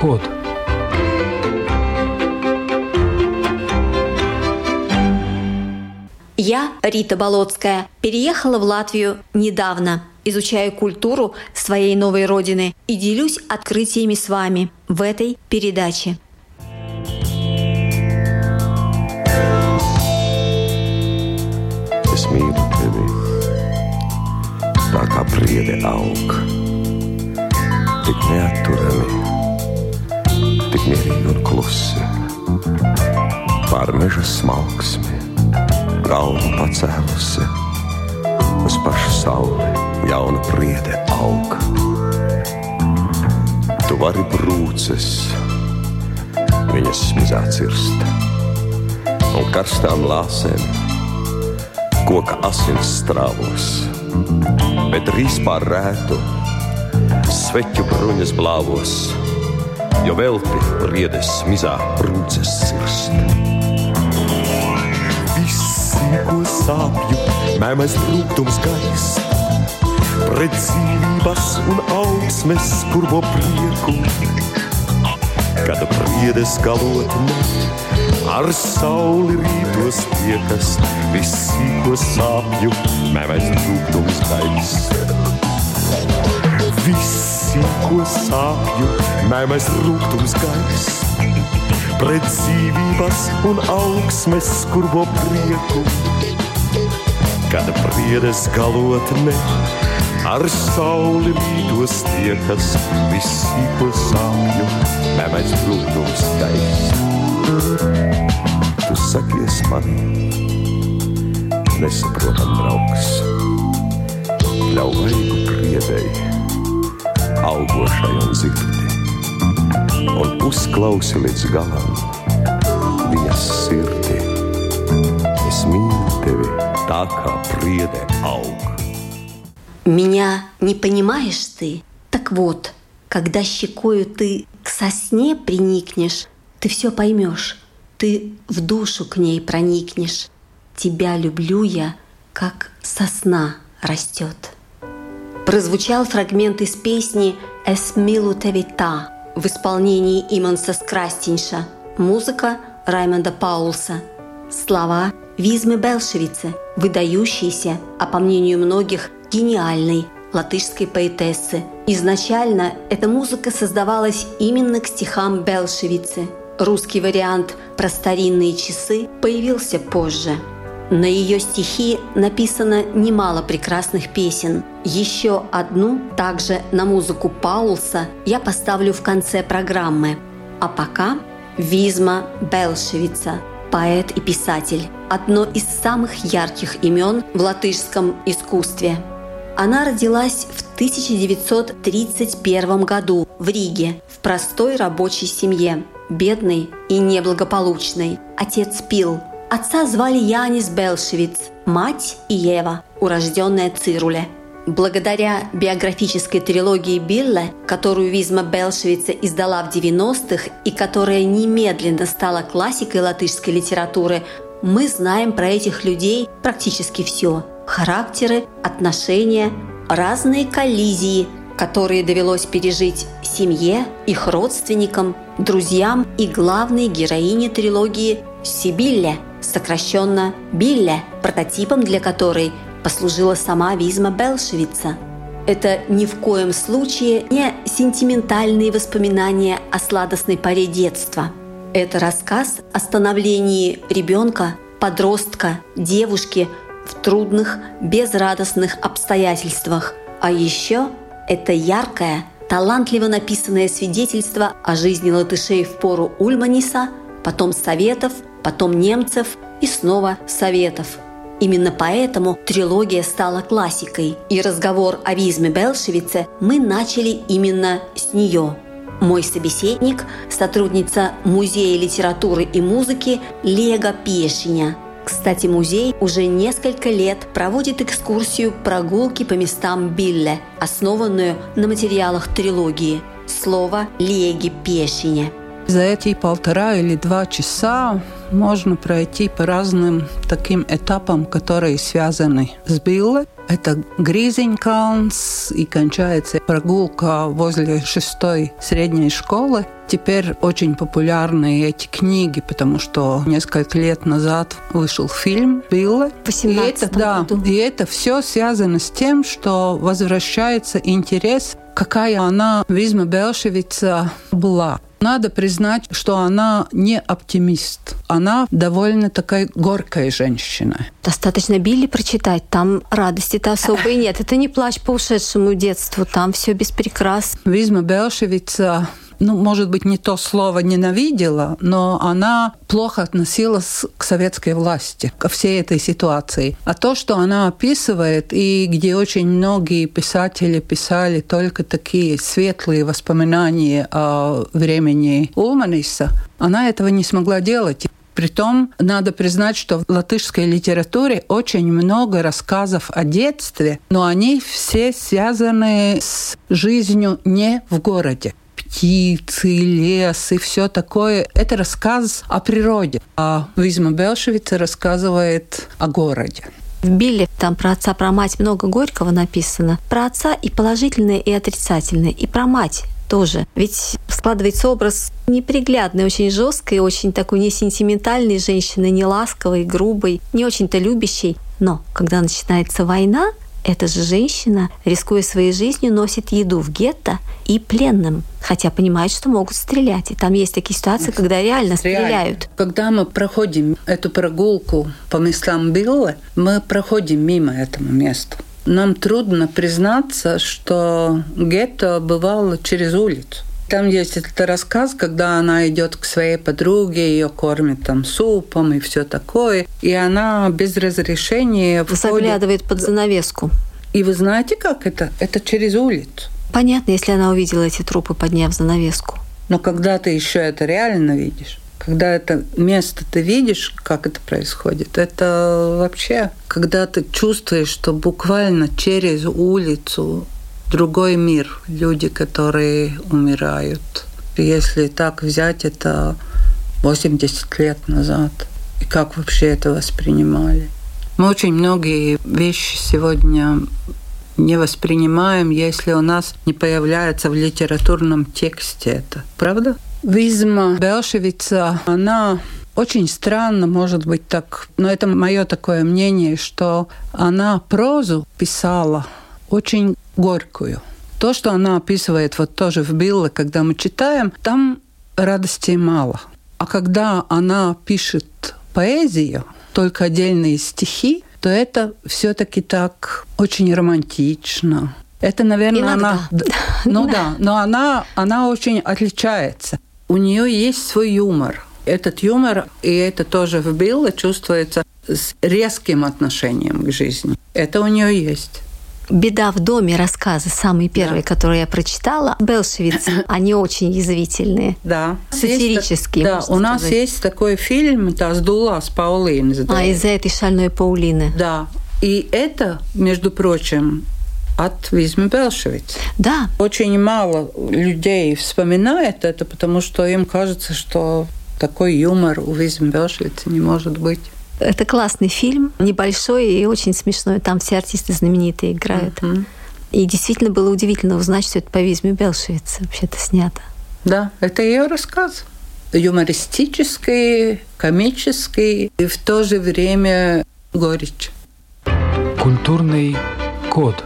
код. Я, Рита Болотская, переехала в Латвию недавно, изучаю культуру своей новой родины и делюсь открытиями с вами в этой передаче. Es mīlu tevi, tā kā priede aug, tik klusi. Pār meža smalksmi, galvu pacēlusi, uz pašu sauli jauna priede aug. Tu vari brūces, viņas smizā cirst, un karstām lāsēm koka asins strāvos, bet rīs pār rētu, sveķu bruņas blāvos, jo velti riedes mizā brūces sirst. Visi, ko sāpju, mēmais rūkums gaisa, pret dzīvības un augsmes kurvo prieku, kad priedes galotne ar sauli rītos tiekas, visi, ko sāpju, mēmais rūkums gaisa. Visi, ko sāpju, mēmais rūkums gaisa, pret dzīvības un augsmes kurvo prieku, kad priedes galotne ar sauli rītos tiekas, visi, ko sāpju, mēmais rūkums gaisa. Tu sakies man, nesaprotam draugs, ļauj vaigu priedēji, augošai un un uzklausi līdz galam viņas sirdi. Es mīlu tevi tā kā priede aug. Меня не понимаешь ты? Так вот, когда щекою ты к сосне приникнешь, ты все поймешь, ты в душу к ней проникнешь. Тебя люблю я, как сосна растет. Прозвучал фрагмент из песни «Es milu tevi tā» в исполнении Иманса Скрастинша, музыка Раймонда Паулса, слова Визмы Белшевицы, выдающейся, а по мнению многих, гениальной латышской поэтессы. Изначально эта музыка создавалась именно к стихам Белшевицы. Русский вариант про старинные часы появился позже. На ее стихи написано немало прекрасных песен. Еще одну, также на музыку Паулса, я поставлю в конце программы. А пока Визма Белшевица, поэт и писатель. Одно из самых ярких имен в латышском искусстве. Она родилась в 1931 году в Риге в простой рабочей семье, бедной и неблагополучной. Отец пил. Отца звали Янис Белшевиц, мать Ева, урожденная Цируле. Благодаря биографической трилогии Билля, которую Визма Белшевица издала в 90-х и которая немедленно стала классикой латышской литературы, мы знаем про этих людей практически все. Характеры, отношения, разные коллизии, которые довелось пережить семье, их родственникам, друзьям и главной героине трилогии Сибилле, сокращенно Билле, прототипом для которой послужила сама Визма Белшевица. Это ни в коем случае не сентиментальные воспоминания о сладостной поре детства. Это рассказ о становлении ребенка, подростка, девушки в трудных, безрадостных обстоятельствах. А еще это яркое, талантливо написанное свидетельство о жизни латышей в пору Ульманиса, потом Советов, потом немцев и снова Советов. Именно поэтому трилогия стала классикой, и разговор о Визме Белшевице мы начали именно с нее. Мой собеседник – сотрудница Музея литературы и музыки Лего Пешиня. Кстати, музей уже несколько лет проводит экскурсию «Прогулки по местам Билле», основанную на материалах трилогии «Слово Леги Пешине». За эти полтора или два часа можно пройти по разным таким этапам, которые связаны с Билле. Это Гризенькаунс и кончается прогулка возле шестой средней школы. Теперь очень популярны эти книги, потому что несколько лет назад вышел фильм Билла. И это, да, и это все связано с тем, что возвращается интерес, какая она, Визма Белшевица, была. Надо признать, что она не оптимист. Она довольно такая горькая женщина. Достаточно Билли прочитать. Там радости-то особой нет. Это не плач по ушедшему детству. Там все без прикрас. Визма Белшевица ну, может быть, не то слово ненавидела, но она плохо относилась к советской власти, ко всей этой ситуации. А то, что она описывает, и где очень многие писатели писали только такие светлые воспоминания о времени Улманиса, она этого не смогла делать. Притом, надо признать, что в латышской литературе очень много рассказов о детстве, но они все связаны с жизнью не в городе птицы, лес и все такое. Это рассказ о природе. А Визма Белшевица рассказывает о городе. В Билле там про отца, про мать много горького написано. Про отца и положительное, и отрицательное. И про мать тоже. Ведь складывается образ неприглядной, очень жесткой, очень такой не сентиментальной женщины, не ласковой, грубой, не очень-то любящей. Но когда начинается война, эта же женщина, рискуя своей жизнью, носит еду в гетто и пленным, хотя понимает, что могут стрелять. И там есть такие ситуации, когда реально стреляют. Когда мы проходим эту прогулку по местам Биллы, мы проходим мимо этого места. Нам трудно признаться, что гетто бывало через улицу. Там есть этот рассказ, когда она идет к своей подруге, ее кормят там супом и все такое, и она без разрешения входит... заглядывает под занавеску. И вы знаете, как это? Это через улицу. Понятно, если она увидела эти трупы, подняв занавеску. Но когда ты еще это реально видишь, когда это место ты видишь, как это происходит, это вообще, когда ты чувствуешь, что буквально через улицу другой мир, люди, которые умирают. Если так взять, это 80 лет назад. И как вообще это воспринимали? Мы очень многие вещи сегодня не воспринимаем, если у нас не появляется в литературном тексте это. Правда? Визма Белшевица, она очень странно, может быть, так, но это мое такое мнение, что она прозу писала очень горькую. То, что она описывает вот тоже в Билле, когда мы читаем, там радости мало. А когда она пишет поэзию, только отдельные стихи, то это все-таки так очень романтично. Это, наверное, она. Ну да, но она, она очень отличается. У нее есть свой юмор. Этот юмор, и это тоже в Билле чувствуется с резким отношением к жизни. Это у нее есть. «Беда в доме» рассказы, самые первые, да. которые я прочитала, Белшевиц, они очень язвительные. Да. Сатирические, Да, у нас сказать. есть такой фильм «Тас с Паулины». А, из-за этой шальной Паулины. Да. И это, между прочим, от Визмы Белшевиц. Да. Очень мало людей вспоминает это, потому что им кажется, что такой юмор у Визмы Белшевиц не может быть. Это классный фильм, небольшой и очень смешной. Там все артисты знаменитые играют. Mm-hmm. И действительно было удивительно узнать, что это по Визме Белшевице вообще-то снято. Да, это ее рассказ. Юмористический, комический и в то же время горечь. Культурный код.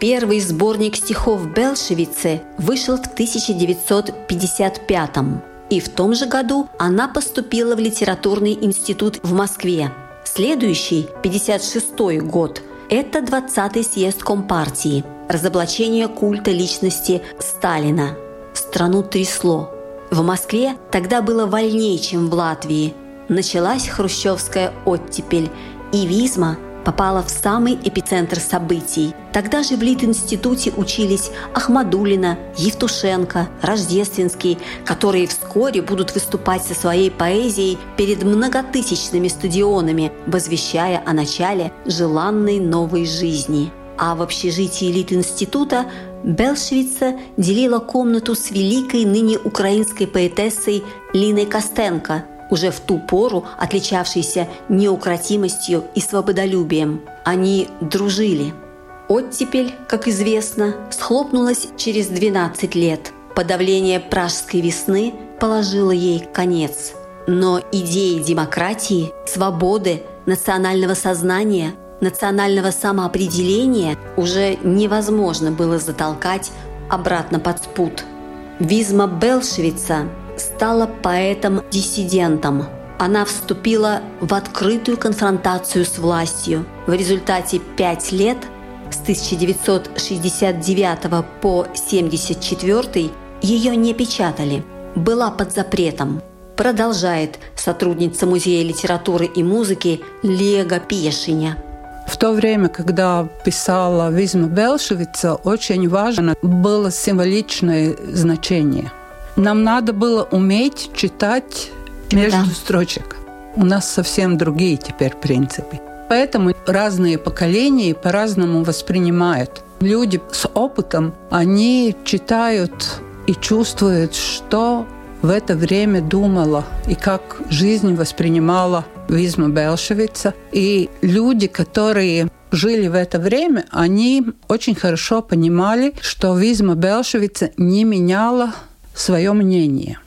Первый сборник стихов Белшевице вышел в 1955 году. И в том же году она поступила в литературный институт в Москве. Следующий, 56 год, это 20-й съезд Компартии, разоблачение культа личности Сталина. Страну трясло. В Москве тогда было вольнее, чем в Латвии. Началась хрущевская оттепель, и Визма попала в самый эпицентр событий. Тогда же в Лит-институте учились Ахмадулина, Евтушенко, Рождественский, которые вскоре будут выступать со своей поэзией перед многотысячными стадионами, возвещая о начале желанной новой жизни. А в общежитии Лит-института Белшвица делила комнату с великой ныне украинской поэтессой Линой Костенко, уже в ту пору отличавшейся неукротимостью и свободолюбием. Они дружили. Оттепель, как известно, схлопнулась через 12 лет. Подавление пражской весны положило ей конец. Но идеи демократии, свободы, национального сознания – национального самоопределения уже невозможно было затолкать обратно под спут. Визма Белшевица стала поэтом-диссидентом. Она вступила в открытую конфронтацию с властью. В результате пять лет с 1969 по 1974 ее не печатали, была под запретом. Продолжает сотрудница Музея литературы и музыки Лего Пешиня. В то время, когда писала Визма Белшевица, очень важно было символичное значение. Нам надо было уметь читать между да. строчек. У нас совсем другие теперь принципы. Поэтому разные поколения по-разному воспринимают. Люди с опытом, они читают и чувствуют, что в это время думала и как жизнь воспринимала Визма Белшевица. И люди, которые жили в это время, они очень хорошо понимали, что Визма Белшевица не меняла свое мнение.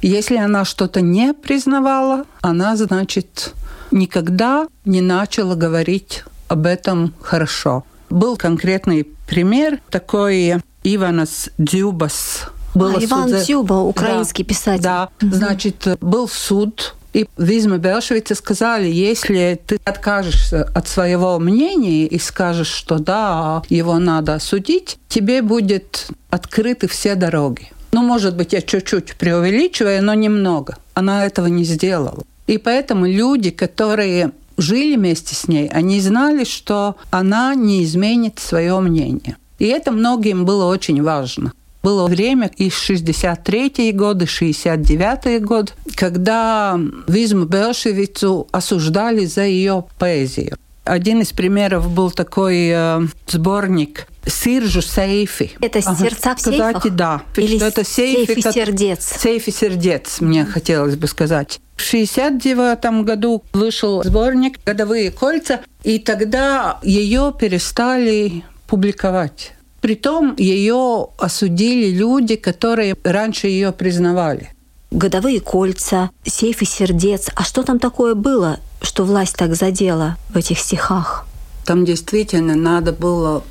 Если она что-то не признавала, она, значит, никогда не начала говорить об этом хорошо. Был конкретный пример такой Иванас Дюбас. Был а, Иван Дюба, украинский да, писатель. Да, значит, был суд и Визма Белшевице сказали, если ты откажешься от своего мнения и скажешь, что да, его надо осудить, тебе будет открыты все дороги. Ну, может быть, я чуть-чуть преувеличиваю, но немного. Она этого не сделала. И поэтому люди, которые жили вместе с ней, они знали, что она не изменит свое мнение. И это многим было очень важно. Было время и 63-е годы, 69-й год, когда Визму Белшевицу осуждали за ее поэзию. Один из примеров был такой э, сборник Сиржу сейфи. Это ага. сердца в сказать, сейфах? да. Или это сейфи как... сердец? Сейфи сердец, мне хотелось бы сказать. В 69 году вышел сборник «Годовые кольца», и тогда ее перестали публиковать. Притом ее осудили люди, которые раньше ее признавали. Годовые кольца, сейфы сердец. А что там такое было, что власть так задела в этих стихах? Там действительно надо было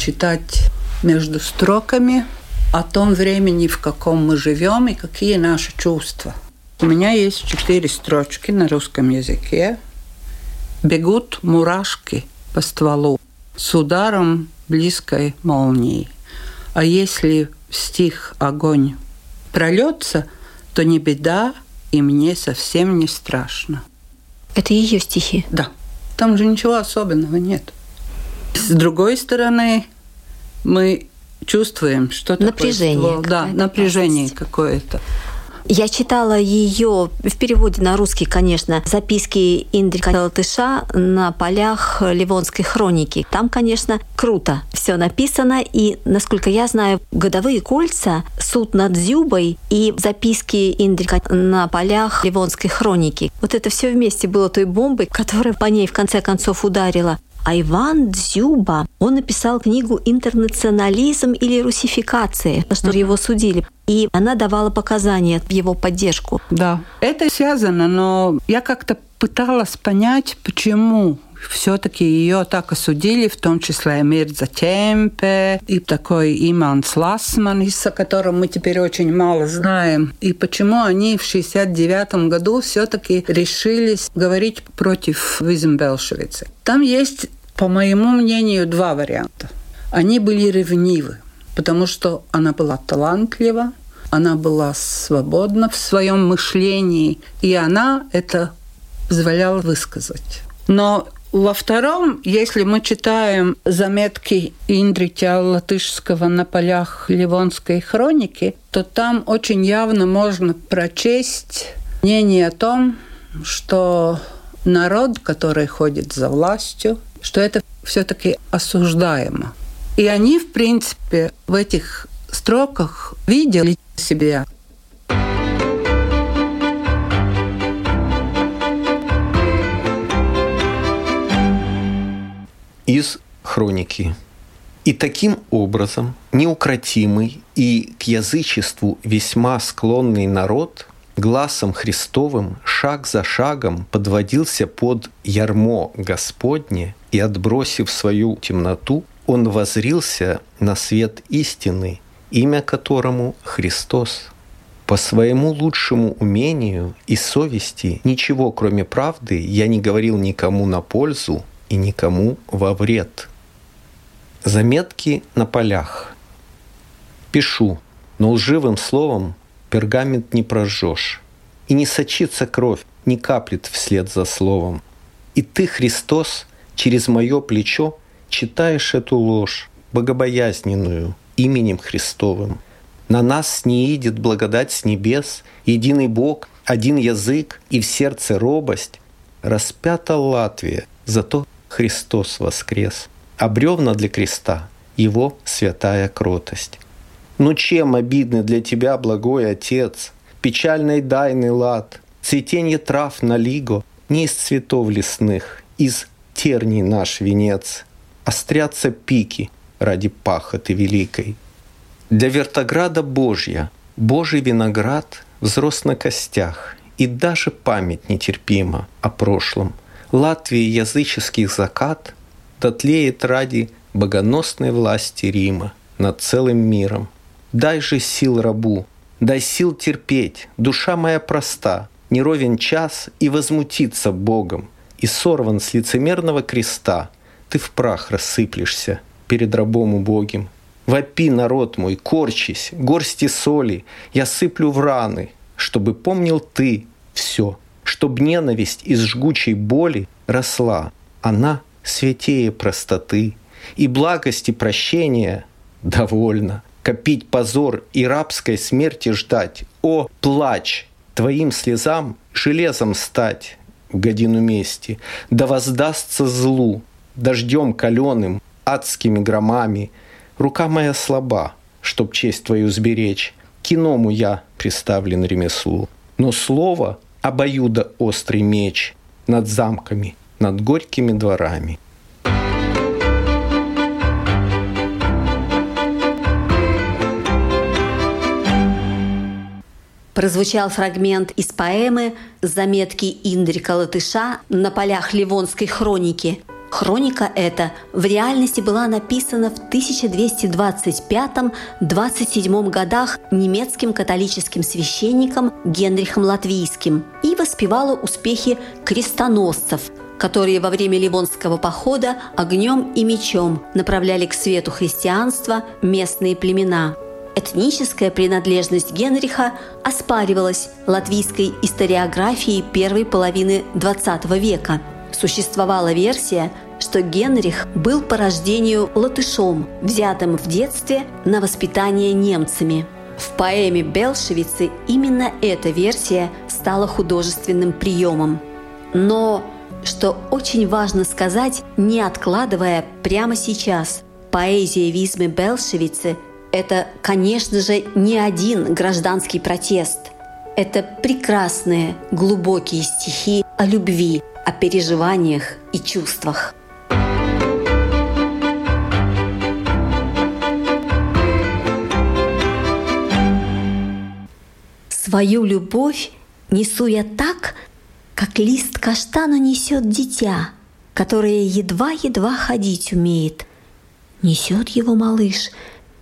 читать между строками о том времени, в каком мы живем и какие наши чувства. У меня есть четыре строчки на русском языке. Бегут мурашки по стволу с ударом близкой молнии. А если стих огонь прольется, то не беда, и мне совсем не страшно. Это ее стихи? Да. Там же ничего особенного нет. С другой стороны, мы чувствуем, что напряжение. Да, напряжение какое-то. Я читала ее в переводе на русский, конечно, записки Индрика Латыша на полях Ливонской хроники. Там, конечно, круто все написано. И, насколько я знаю, годовые кольца, суд над Зюбой и записки Индрика на полях Ливонской хроники. Вот это все вместе было той бомбой, которая по ней в конце концов ударила. А Иван Дзюба, он написал книгу «Интернационализм или русификация», что его судили. И она давала показания в его поддержку. Да, это связано, но я как-то пыталась понять, почему все-таки ее так осудили, в том числе Мирза Темпе и такой Иманс Ласманис, о котором мы теперь очень мало знаем. И почему они в 69 году все-таки решились говорить против Визенбелшевицы. Там есть, по моему мнению, два варианта. Они были ревнивы, потому что она была талантлива, она была свободна в своем мышлении, и она это позволяла высказать. Но Во втором, если мы читаем заметки Индритя Латышского на полях Ливонской хроники, то там очень явно можно прочесть мнение о том, что народ, который ходит за властью, что это все-таки осуждаемо. И они, в принципе, в этих строках видели себя из хроники. И таким образом неукротимый и к язычеству весьма склонный народ глазом Христовым шаг за шагом подводился под ярмо Господне, и, отбросив свою темноту, он возрился на свет истины, имя которому Христос. По своему лучшему умению и совести ничего, кроме правды, я не говорил никому на пользу, и никому во вред. Заметки на полях. Пишу, но лживым словом пергамент не прожжешь, и не сочится кровь, не каплет вслед за словом. И ты, Христос, через мое плечо читаешь эту ложь, богобоязненную, именем Христовым. На нас не идет благодать с небес, единый Бог, один язык и в сердце робость. Распята Латвия, зато Христос воскрес, а бревна для креста – Его святая кротость. Ну чем обидны для тебя, благой Отец, печальный дайный лад, цветенье трав на лиго, не из цветов лесных, из терний наш венец, острятся пики ради пахоты великой. Для вертограда Божья Божий виноград взрос на костях, и даже память нетерпима о прошлом – Латвии языческий закат дотлеет ради богоносной власти Рима над целым миром. Дай же сил рабу, дай сил терпеть, душа моя проста, не ровен час и возмутиться Богом, и сорван с лицемерного креста, ты в прах рассыплешься перед рабом убогим. Вопи, народ мой, корчись, горсти соли, я сыплю в раны, чтобы помнил ты все, чтоб ненависть из жгучей боли росла. Она святее простоты, и благости прощения довольно. Копить позор и рабской смерти ждать. О, плач! Твоим слезам железом стать в годину мести. Да воздастся злу, дождем каленым, адскими громами. Рука моя слаба, чтоб честь твою сберечь. Киному я приставлен ремеслу. Но слово обоюдо острый меч над замками, над горькими дворами. Прозвучал фрагмент из поэмы «Заметки Индрика Латыша на полях Ливонской хроники», Хроника эта в реальности была написана в 1225-27 годах немецким католическим священником Генрихом Латвийским и воспевала успехи крестоносцев, которые во время Ливонского похода огнем и мечом направляли к свету христианства местные племена. Этническая принадлежность Генриха оспаривалась латвийской историографией первой половины XX века – Существовала версия, что Генрих был по рождению латышом, взятым в детстве на воспитание немцами. В поэме «Белшевицы» именно эта версия стала художественным приемом. Но, что очень важно сказать, не откладывая прямо сейчас, поэзия Визмы Белшевицы – это, конечно же, не один гражданский протест. Это прекрасные, глубокие стихи о любви, о переживаниях и чувствах. Свою любовь несу я так, как лист каштана несет дитя, которое едва-едва ходить умеет. Несет его малыш,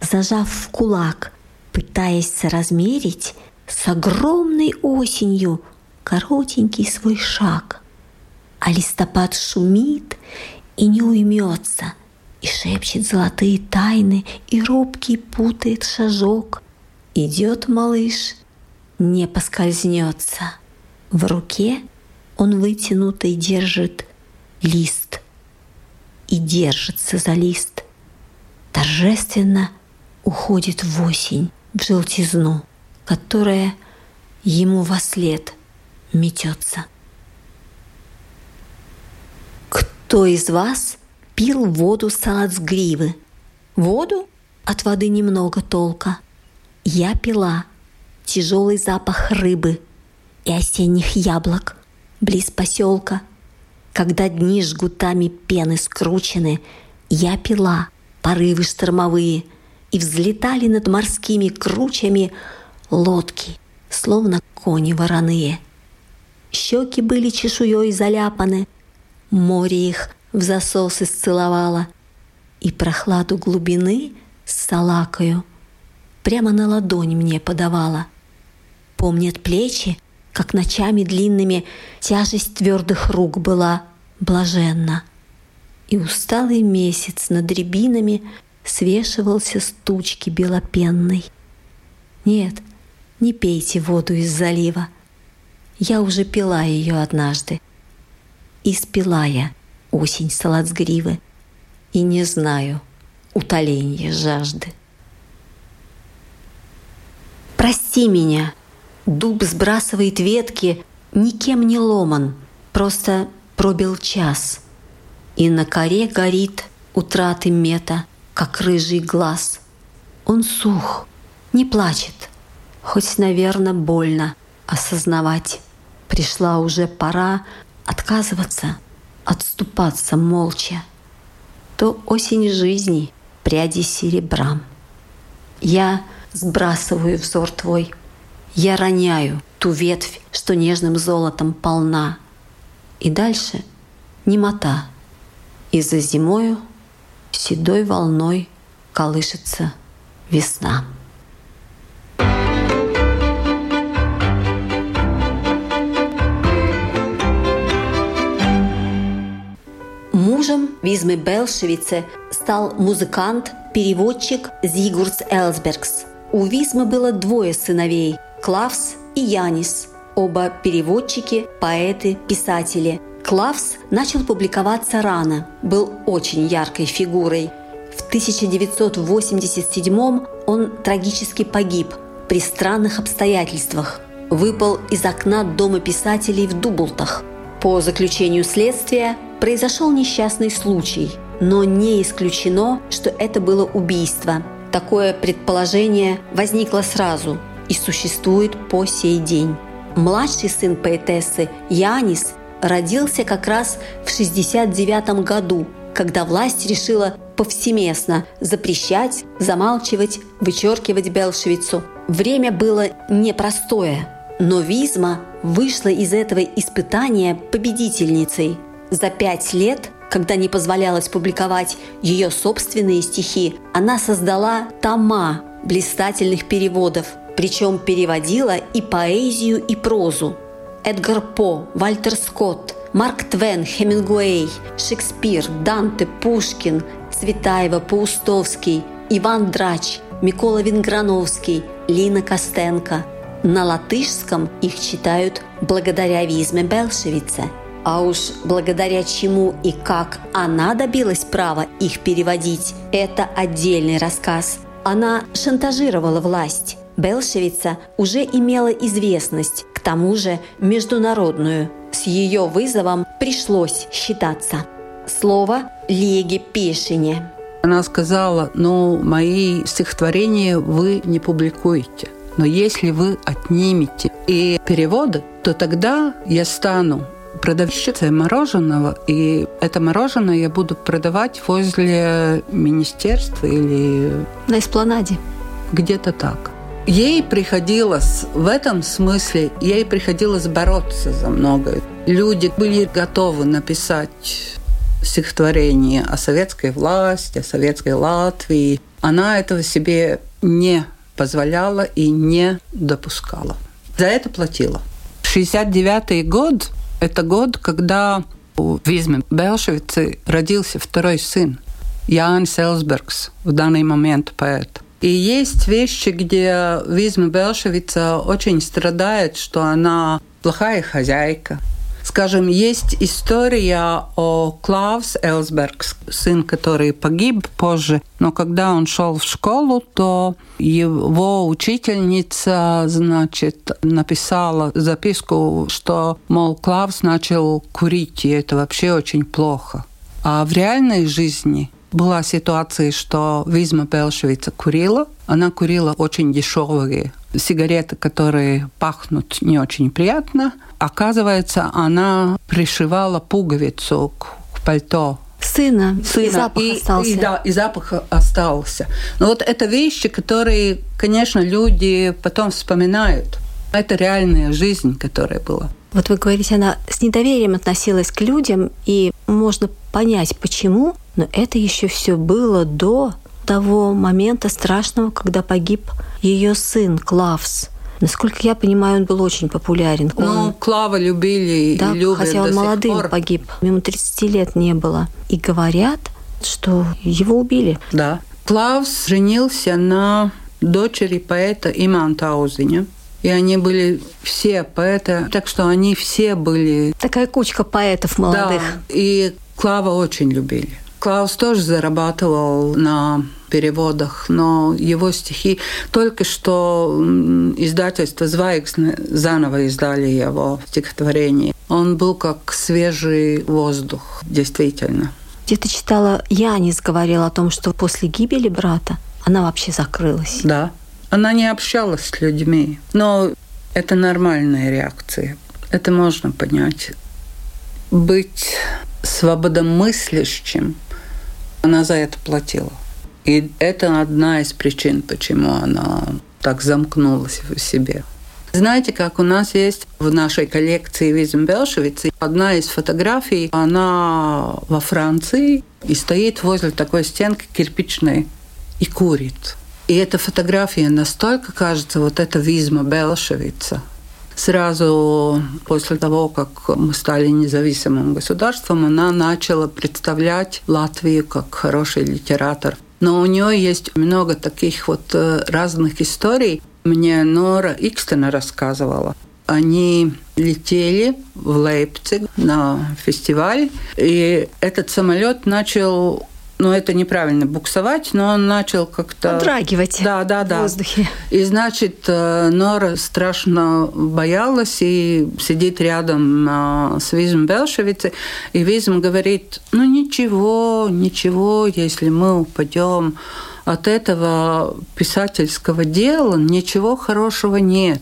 зажав в кулак, пытаясь соразмерить с огромной осенью коротенький свой шаг а листопад шумит и не уймется, и шепчет золотые тайны, и робкий путает шажок. Идет малыш, не поскользнется. В руке он вытянутый держит лист и держится за лист. Торжественно уходит в осень, в желтизну, которая ему во след метется. Кто из вас пил воду салацгривы? Воду? От воды немного толка. Я пила тяжелый запах рыбы и осенних яблок близ поселка. Когда дни жгутами пены скручены, я пила порывы штормовые, и взлетали над морскими кручами лодки, словно кони вороные. Щеки были чешуей заляпаны, море их в засосы сцеловало, и прохладу глубины с салакою прямо на ладонь мне подавала. Помнят плечи, как ночами длинными тяжесть твердых рук была блаженна. И усталый месяц над рябинами свешивался с тучки белопенной. Нет, не пейте воду из залива. Я уже пила ее однажды. И спила я осень салацгривы, и не знаю утоления жажды. Прости меня, дуб сбрасывает ветки, никем не ломан, просто пробил час. И на коре горит утраты мета, как рыжий глаз. Он сух, не плачет, хоть, наверное, больно осознавать. Пришла уже пора отказываться, отступаться молча. То осень жизни, пряди серебрам. Я сбрасываю взор твой. Я роняю ту ветвь, что нежным золотом полна. И дальше немота. И за зимою седой волной колышется весна. Мужем Визмы Белшевице стал музыкант, переводчик Зигурц Элсбергс. У Визмы было двое сыновей – Клавс и Янис, оба переводчики, поэты, писатели. Клавс начал публиковаться рано, был очень яркой фигурой. В 1987 он трагически погиб при странных обстоятельствах. Выпал из окна Дома писателей в Дублтах. По заключению следствия произошел несчастный случай, но не исключено, что это было убийство. Такое предположение возникло сразу и существует по сей день. Младший сын поэтессы Янис родился как раз в 69 году, когда власть решила повсеместно запрещать, замалчивать, вычеркивать Белшевицу. Время было непростое, но Визма вышла из этого испытания победительницей. За пять лет, когда не позволялось публиковать ее собственные стихи, она создала тома блистательных переводов, причем переводила и поэзию, и прозу. Эдгар По, Вальтер Скотт, Марк Твен, Хемингуэй, Шекспир, Данте, Пушкин, Цветаева, Паустовский, Иван Драч, Микола Винграновский, Лина Костенко. На латышском их читают благодаря Визме Белшевице. А уж благодаря чему и как она добилась права их переводить, это отдельный рассказ. Она шантажировала власть. Белшевица уже имела известность, к тому же международную. С ее вызовом пришлось считаться. Слово Леге Пешине. Она сказала, ну, мои стихотворения вы не публикуете. Но если вы отнимете и переводы, то тогда я стану продавщицей мороженого, и это мороженое я буду продавать возле министерства или... На эспланаде. Где-то так. Ей приходилось, в этом смысле, ей приходилось бороться за многое. Люди были готовы написать стихотворение о советской власти, о советской Латвии. Она этого себе не позволяла и не допускала. За это платила. 69 год – это год, когда у Визмы Белшевицы родился второй сын, Янис Элсбергс, в данный момент поэт. И есть вещи, где Визма Белшевица очень страдает, что она плохая хозяйка, Скажем, есть история о Клаус Элсбергс, сын, который погиб позже, но когда он шел в школу, то его учительница, значит, написала записку, что, мол, Клаус начал курить, и это вообще очень плохо. А в реальной жизни была ситуация, что Визма Белшевица курила. Она курила очень дешевые сигареты, которые пахнут не очень приятно. Оказывается, она пришивала пуговицу к пальто сына, сына. и запах и, остался. И, да, и запах остался. Но вот это вещи, которые, конечно, люди потом вспоминают. Это реальная жизнь, которая была. Вот вы говорите, она с недоверием относилась к людям, и можно понять, почему, но это еще все было до того момента страшного, когда погиб ее сын Клавс. Насколько я понимаю, он был очень популярен. Ну, Клава любили да, и любят хотя он молодым пор. погиб. Ему 30 лет не было. И говорят, что его убили. Да. Клаус женился на дочери поэта Иманта Аузиня. И они были все поэты, так что они все были... Такая кучка поэтов молодых. Да, и Клава очень любили. Клаус тоже зарабатывал на переводах, но его стихи только что издательство «Звайксне» заново издали его стихотворение. Он был как свежий воздух, действительно. Где-то читала, Янис говорил о том, что после гибели брата она вообще закрылась. Да. Она не общалась с людьми. Но это нормальная реакция. Это можно понять. Быть свободомыслящим, она за это платила. И это одна из причин, почему она так замкнулась в себе. Знаете, как у нас есть в нашей коллекции Визм Белшевицы одна из фотографий, она во Франции и стоит возле такой стенки кирпичной и курит. И эта фотография настолько кажется, вот это Визма Белшевица. Сразу после того, как мы стали независимым государством, она начала представлять Латвию как хороший литератор. Но у нее есть много таких вот разных историй. Мне Нора Икстена рассказывала. Они летели в Лейпциг на фестиваль, и этот самолет начал ну, это неправильно буксовать, но он начал как-то... Подрагивать да, да, да. в воздухе. И, значит, Нора страшно боялась и сидит рядом с Визом Белшевицей, и Визм говорит, ну, ничего, ничего, если мы упадем от этого писательского дела ничего хорошего нет.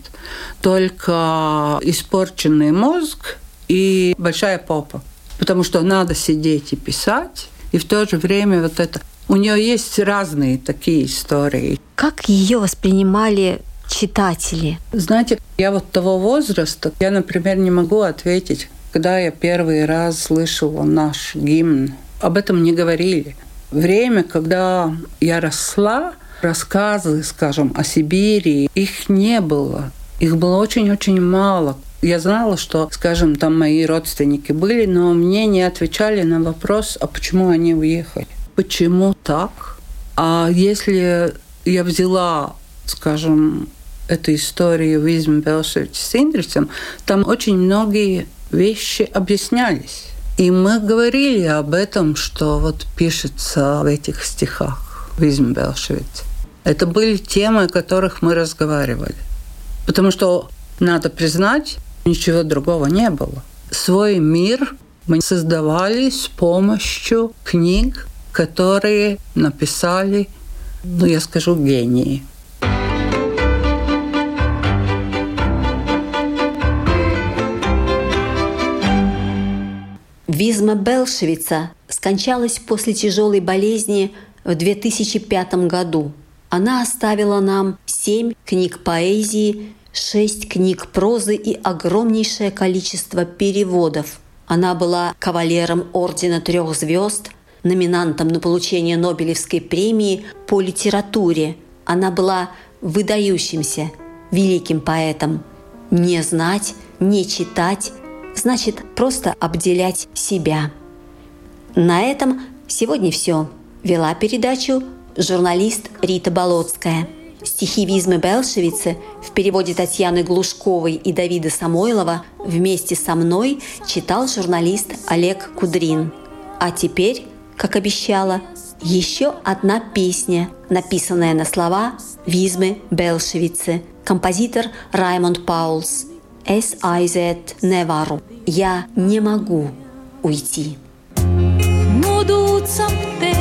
Только испорченный мозг и большая попа. Потому что надо сидеть и писать, и в то же время вот это... У нее есть разные такие истории. Как ее воспринимали читатели? Знаете, я вот того возраста, я, например, не могу ответить, когда я первый раз слышала наш гимн. Об этом не говорили. Время, когда я росла, рассказы, скажем, о Сибири, их не было. Их было очень-очень мало. Я знала, что, скажем, там мои родственники были, но мне не отвечали на вопрос, а почему они уехали. Почему так? А если я взяла, скажем, эту историю Визм Белшевич с Индрисом, там очень многие вещи объяснялись. И мы говорили об этом, что вот пишется в этих стихах Визм Белшевиц. Это были темы, о которых мы разговаривали. Потому что, надо признать, ничего другого не было. Свой мир мы создавали с помощью книг, которые написали, ну, я скажу, гении. Визма Белшевица скончалась после тяжелой болезни в 2005 году. Она оставила нам семь книг поэзии, шесть книг прозы и огромнейшее количество переводов. Она была кавалером Ордена Трех Звезд, номинантом на получение Нобелевской премии по литературе. Она была выдающимся, великим поэтом. Не знать, не читать значит просто обделять себя. На этом сегодня все. Вела передачу журналист Рита Болотская. Стихи Визмы Белшевицы в переводе Татьяны Глушковой и Давида Самойлова вместе со мной читал журналист Олег Кудрин. А теперь, как обещала, еще одна песня, написанная на слова Визмы Белшевицы, композитор Раймонд Паулс. «Es aizet nevaru» – «Я не могу уйти». Nodūcam tevi